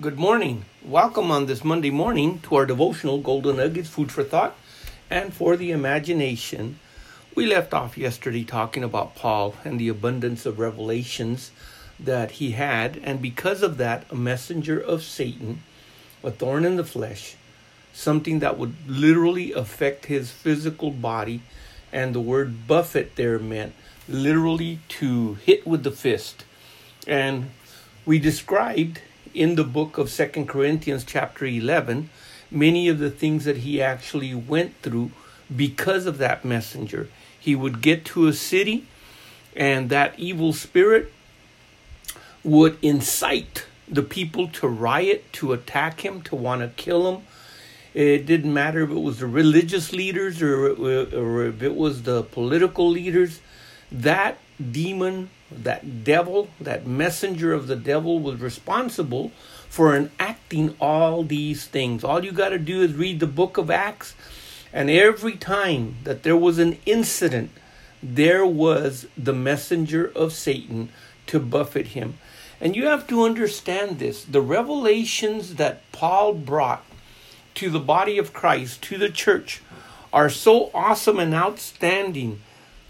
Good morning. Welcome on this Monday morning to our devotional Golden Nuggets, food for thought and for the imagination. We left off yesterday talking about Paul and the abundance of revelations that he had, and because of that, a messenger of Satan, a thorn in the flesh, something that would literally affect his physical body. And the word buffet there meant literally to hit with the fist. And we described in the book of Second Corinthians chapter 11 many of the things that he actually went through because of that messenger. He would get to a city and that evil spirit would incite the people to riot, to attack him, to want to kill him. It didn't matter if it was the religious leaders or, or if it was the political leaders. That demon that devil, that messenger of the devil, was responsible for enacting all these things. All you got to do is read the book of Acts, and every time that there was an incident, there was the messenger of Satan to buffet him. And you have to understand this the revelations that Paul brought to the body of Christ, to the church, are so awesome and outstanding.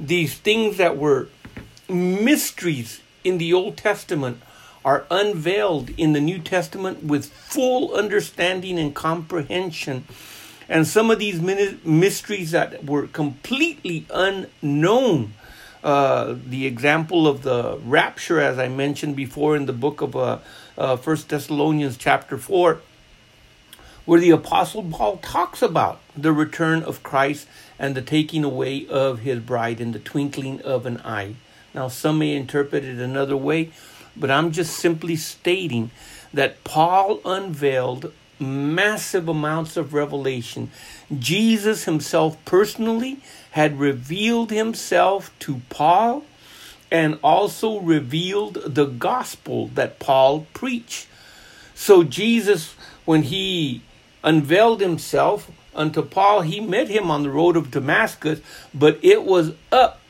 These things that were mysteries in the Old Testament are unveiled in the New Testament with full understanding and comprehension. And some of these mysteries that were completely unknown, uh, the example of the rapture, as I mentioned before in the book of uh, uh, First Thessalonians chapter four, where the Apostle Paul talks about the return of Christ and the taking away of his bride in the twinkling of an eye. Now, some may interpret it another way, but I'm just simply stating that Paul unveiled massive amounts of revelation. Jesus himself personally had revealed himself to Paul and also revealed the gospel that Paul preached. So, Jesus, when he unveiled himself unto Paul, he met him on the road of Damascus, but it was up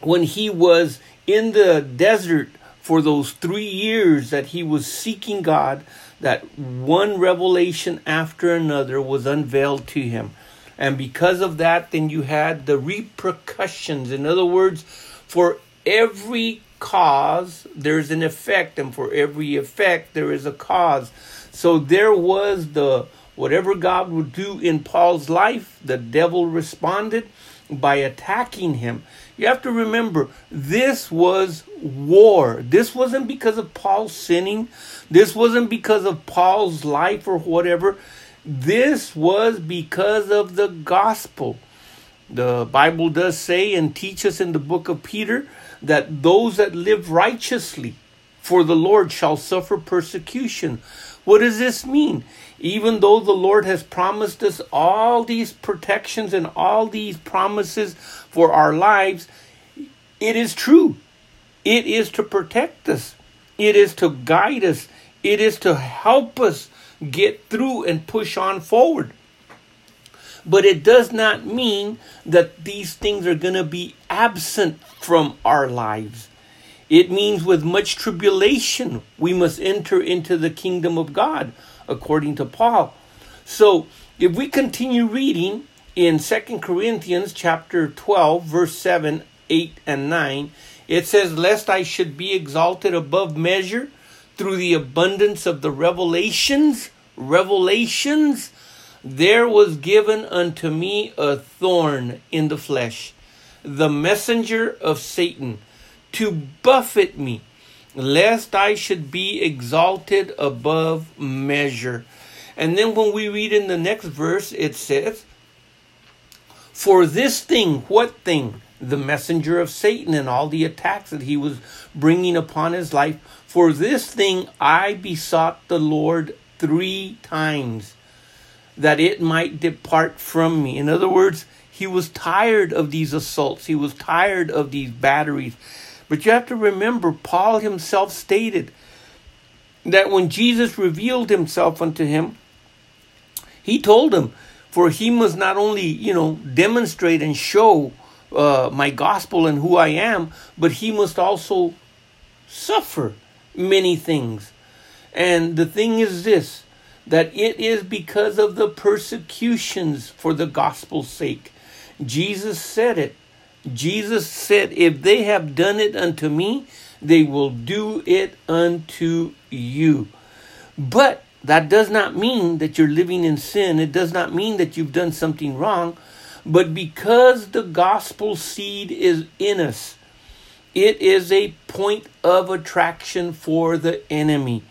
when he was in the desert for those three years that he was seeking God, that one revelation after another was unveiled to him. And because of that, then you had the repercussions. In other words, for every cause, there's an effect, and for every effect, there is a cause. So there was the whatever God would do in Paul's life, the devil responded by attacking him. You have to remember, this was war. This wasn't because of Paul sinning. This wasn't because of Paul's life or whatever. This was because of the gospel. The Bible does say and teach us in the book of Peter that those that live righteously for the Lord shall suffer persecution. What does this mean? Even though the Lord has promised us all these protections and all these promises for our lives, it is true. It is to protect us, it is to guide us, it is to help us get through and push on forward. But it does not mean that these things are going to be absent from our lives. It means with much tribulation we must enter into the kingdom of God, according to Paul. So if we continue reading in Second Corinthians chapter 12, verse 7, 8, and 9, it says, Lest I should be exalted above measure through the abundance of the revelations, revelations, there was given unto me a thorn in the flesh, the messenger of Satan to buffet me, lest I should be exalted above measure. And then when we read in the next verse, it says, For this thing, what thing? The messenger of Satan and all the attacks that he was bringing upon his life. For this thing I besought the Lord three times that it might depart from me. In other words, he was tired of these assaults, he was tired of these batteries. But you have to remember, Paul himself stated that when Jesus revealed himself unto him, he told him, for he must not only, you know, demonstrate and show uh, my gospel and who I am, but he must also suffer many things. And the thing is this that it is because of the persecutions for the gospel's sake. Jesus said it. Jesus said, If they have done it unto me, they will do it unto you. But that does not mean that you're living in sin. It does not mean that you've done something wrong. But because the gospel seed is in us, it is a point of attraction for the enemy.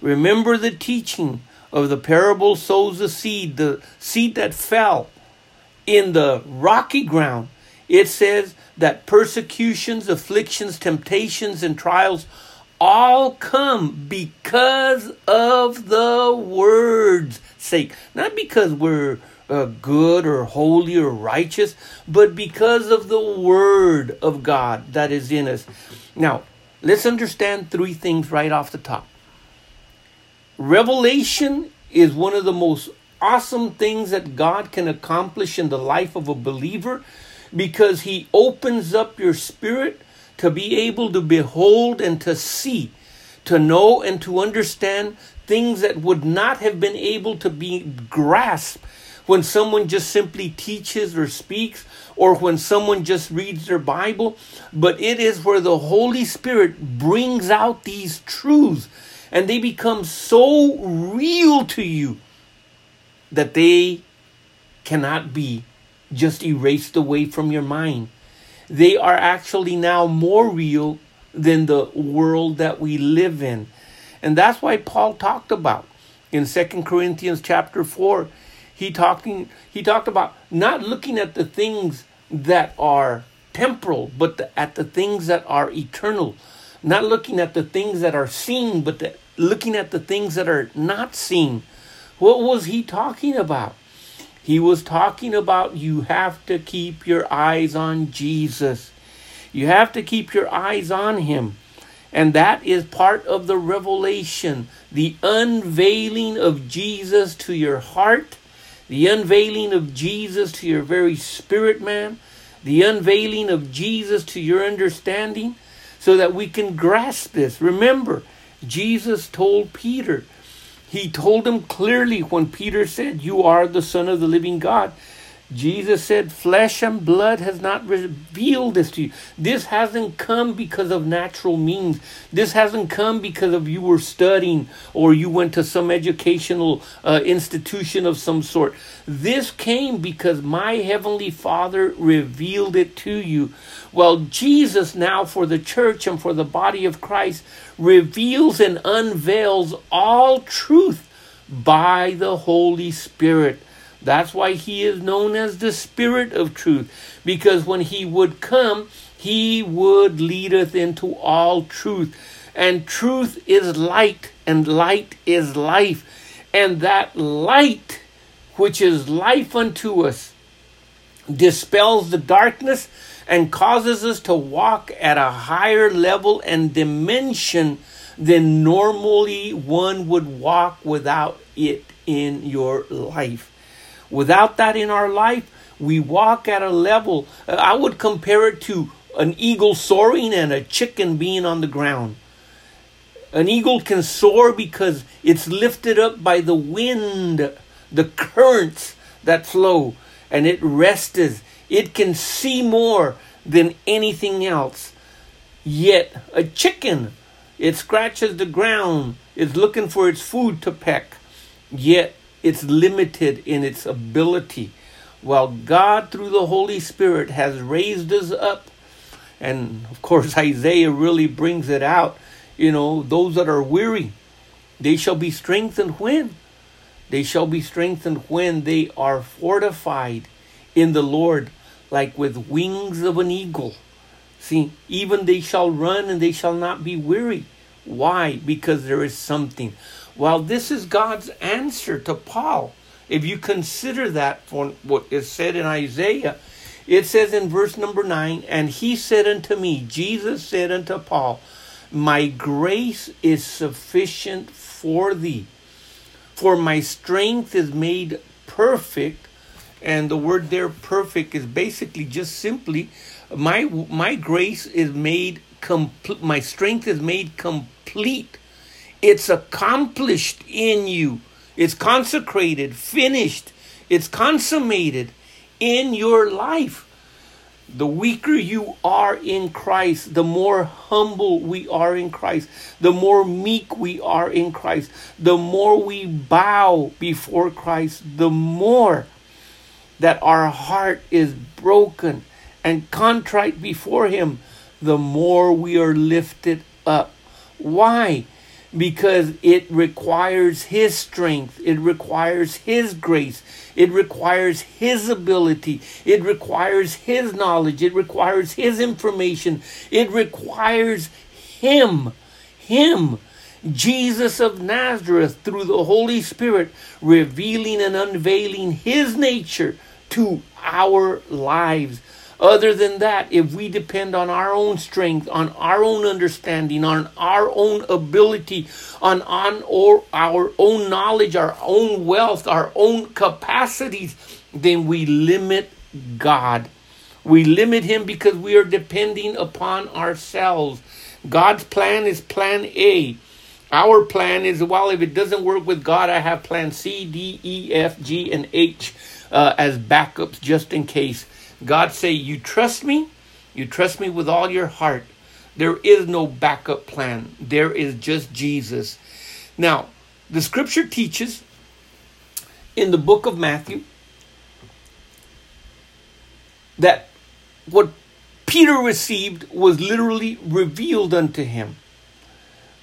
Remember the teaching of the parable sows the seed, the seed that fell in the rocky ground. It says that persecutions, afflictions, temptations, and trials all come because of the word's sake. Not because we're uh, good or holy or righteous, but because of the word of God that is in us. Now, let's understand three things right off the top. Revelation is one of the most awesome things that God can accomplish in the life of a believer because He opens up your spirit to be able to behold and to see, to know and to understand things that would not have been able to be grasped when someone just simply teaches or speaks or when someone just reads their Bible, but it is where the Holy Spirit brings out these truths and they become so real to you that they cannot be just erased away from your mind. They are actually now more real than the world that we live in. And that's why Paul talked about in Second Corinthians chapter 4, he talking he talked about not looking at the things that are temporal, but the, at the things that are eternal. Not looking at the things that are seen, but the, looking at the things that are not seen. What was he talking about? He was talking about you have to keep your eyes on Jesus. You have to keep your eyes on him. And that is part of the revelation, the unveiling of Jesus to your heart, the unveiling of Jesus to your very spirit, man, the unveiling of Jesus to your understanding, so that we can grasp this. Remember, Jesus told Peter, he told him clearly when Peter said, You are the Son of the living God. Jesus said, Flesh and blood has not revealed this to you. This hasn't come because of natural means. This hasn't come because of you were studying or you went to some educational uh, institution of some sort. This came because my heavenly Father revealed it to you. Well, Jesus now, for the church and for the body of Christ, reveals and unveils all truth by the Holy Spirit. That's why he is known as the Spirit of truth, because when he would come, he would leadeth into all truth. And truth is light, and light is life. And that light, which is life unto us, dispels the darkness and causes us to walk at a higher level and dimension than normally one would walk without it in your life. Without that in our life, we walk at a level. Uh, I would compare it to an eagle soaring and a chicken being on the ground. An eagle can soar because it's lifted up by the wind, the currents that flow, and it rests. It can see more than anything else. Yet, a chicken, it scratches the ground, is looking for its food to peck. Yet, it's limited in its ability. While God, through the Holy Spirit, has raised us up, and of course, Isaiah really brings it out. You know, those that are weary, they shall be strengthened when? They shall be strengthened when they are fortified in the Lord, like with wings of an eagle. See, even they shall run and they shall not be weary. Why? Because there is something. Well, this is God's answer to Paul. If you consider that for what is said in Isaiah, it says in verse number 9, And he said unto me, Jesus said unto Paul, My grace is sufficient for thee, for my strength is made perfect. And the word there, perfect, is basically just simply my my grace is made complete. My strength is made complete It's accomplished in you. It's consecrated, finished, it's consummated in your life. The weaker you are in Christ, the more humble we are in Christ, the more meek we are in Christ, the more we bow before Christ, the more that our heart is broken and contrite before Him, the more we are lifted up. Why? Because it requires His strength, it requires His grace, it requires His ability, it requires His knowledge, it requires His information, it requires Him. Him. Jesus of Nazareth, through the Holy Spirit, revealing and unveiling His nature to our lives. Other than that, if we depend on our own strength, on our own understanding, on our own ability, on, on or our own knowledge, our own wealth, our own capacities, then we limit God. We limit Him because we are depending upon ourselves. God's plan is plan A. Our plan is well, if it doesn't work with God, I have plan C, D, E, F, G, and H uh, as backups just in case. God say, You trust me? You trust me with all your heart. There is no backup plan. There is just Jesus. Now, the scripture teaches in the book of Matthew that what Peter received was literally revealed unto him.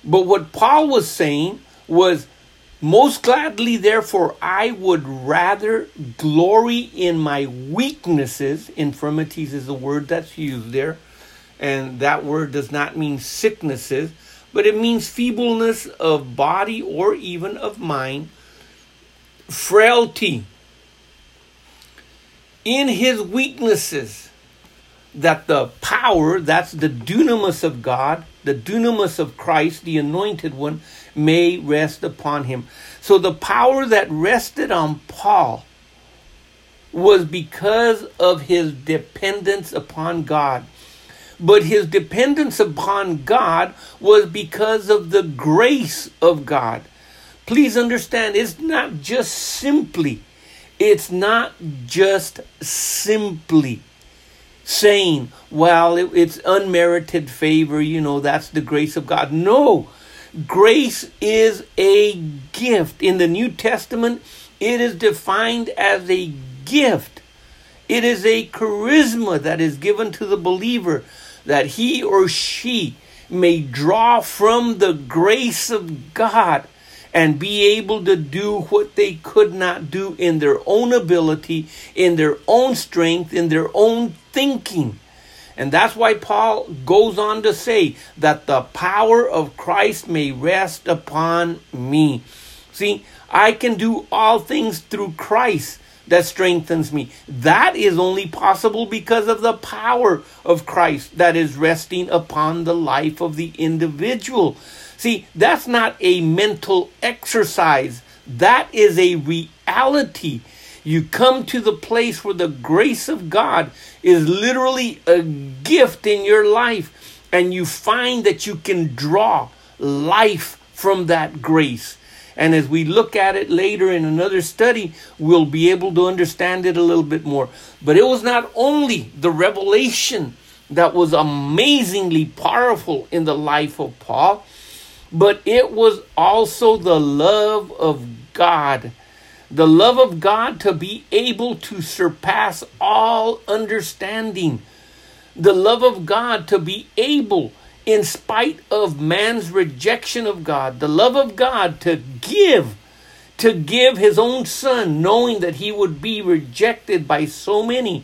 But what Paul was saying was most gladly, therefore, I would rather glory in my weaknesses. Infirmities is the word that's used there. And that word does not mean sicknesses, but it means feebleness of body or even of mind, frailty. In his weaknesses, that the power, that's the dunamis of God, the dunamis of Christ, the anointed one, may rest upon him. So the power that rested on Paul was because of his dependence upon God. But his dependence upon God was because of the grace of God. Please understand, it's not just simply, it's not just simply saying, well, it, it's unmerited favor, you know, that's the grace of God. No, grace is a gift. In the New Testament, it is defined as a gift. It is a charisma that is given to the believer that he or she may draw from the grace of God and be able to do what they could not do in their own ability, in their own strength, in their own thinking. And that's why Paul goes on to say that the power of Christ may rest upon me. See, I can do all things through Christ that strengthens me. That is only possible because of the power of Christ that is resting upon the life of the individual. See, that's not a mental exercise, that is a reality. You come to the place where the grace of God is literally a gift in your life, and you find that you can draw life from that grace. And as we look at it later in another study, we'll be able to understand it a little bit more. But it was not only the revelation that was amazingly powerful in the life of Paul, but it was also the love of God. The love of God to be able to surpass all understanding. The love of God to be able, in spite of man's rejection of God, the love of God to give, to give his own son, knowing that he would be rejected by so many,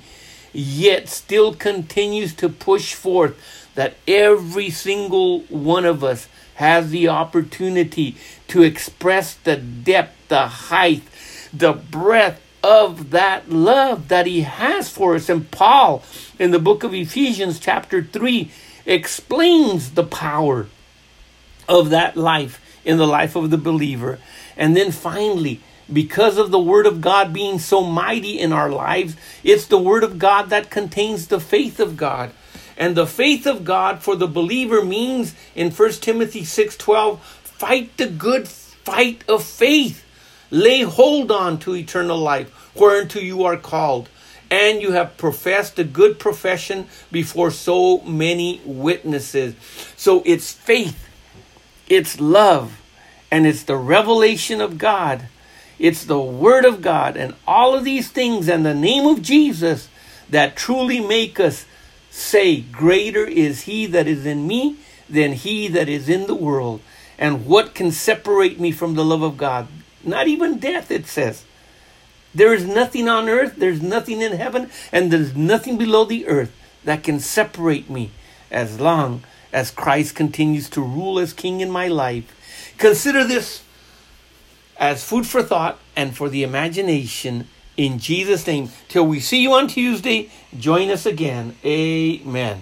yet still continues to push forth that every single one of us has the opportunity to express the depth, the height, the breadth of that love that he has for us. And Paul, in the book of Ephesians, chapter 3, explains the power of that life in the life of the believer. And then finally, because of the Word of God being so mighty in our lives, it's the Word of God that contains the faith of God. And the faith of God for the believer means in 1 Timothy 6:12 fight the good fight of faith. Lay hold on to eternal life, whereunto you are called, and you have professed a good profession before so many witnesses. So it's faith, it's love, and it's the revelation of God. It's the Word of God, and all of these things and the name of Jesus that truly make us say, Greater is He that is in me than He that is in the world. And what can separate me from the love of God? Not even death, it says. There is nothing on earth, there's nothing in heaven, and there's nothing below the earth that can separate me as long as Christ continues to rule as King in my life. Consider this as food for thought and for the imagination in Jesus' name. Till we see you on Tuesday, join us again. Amen.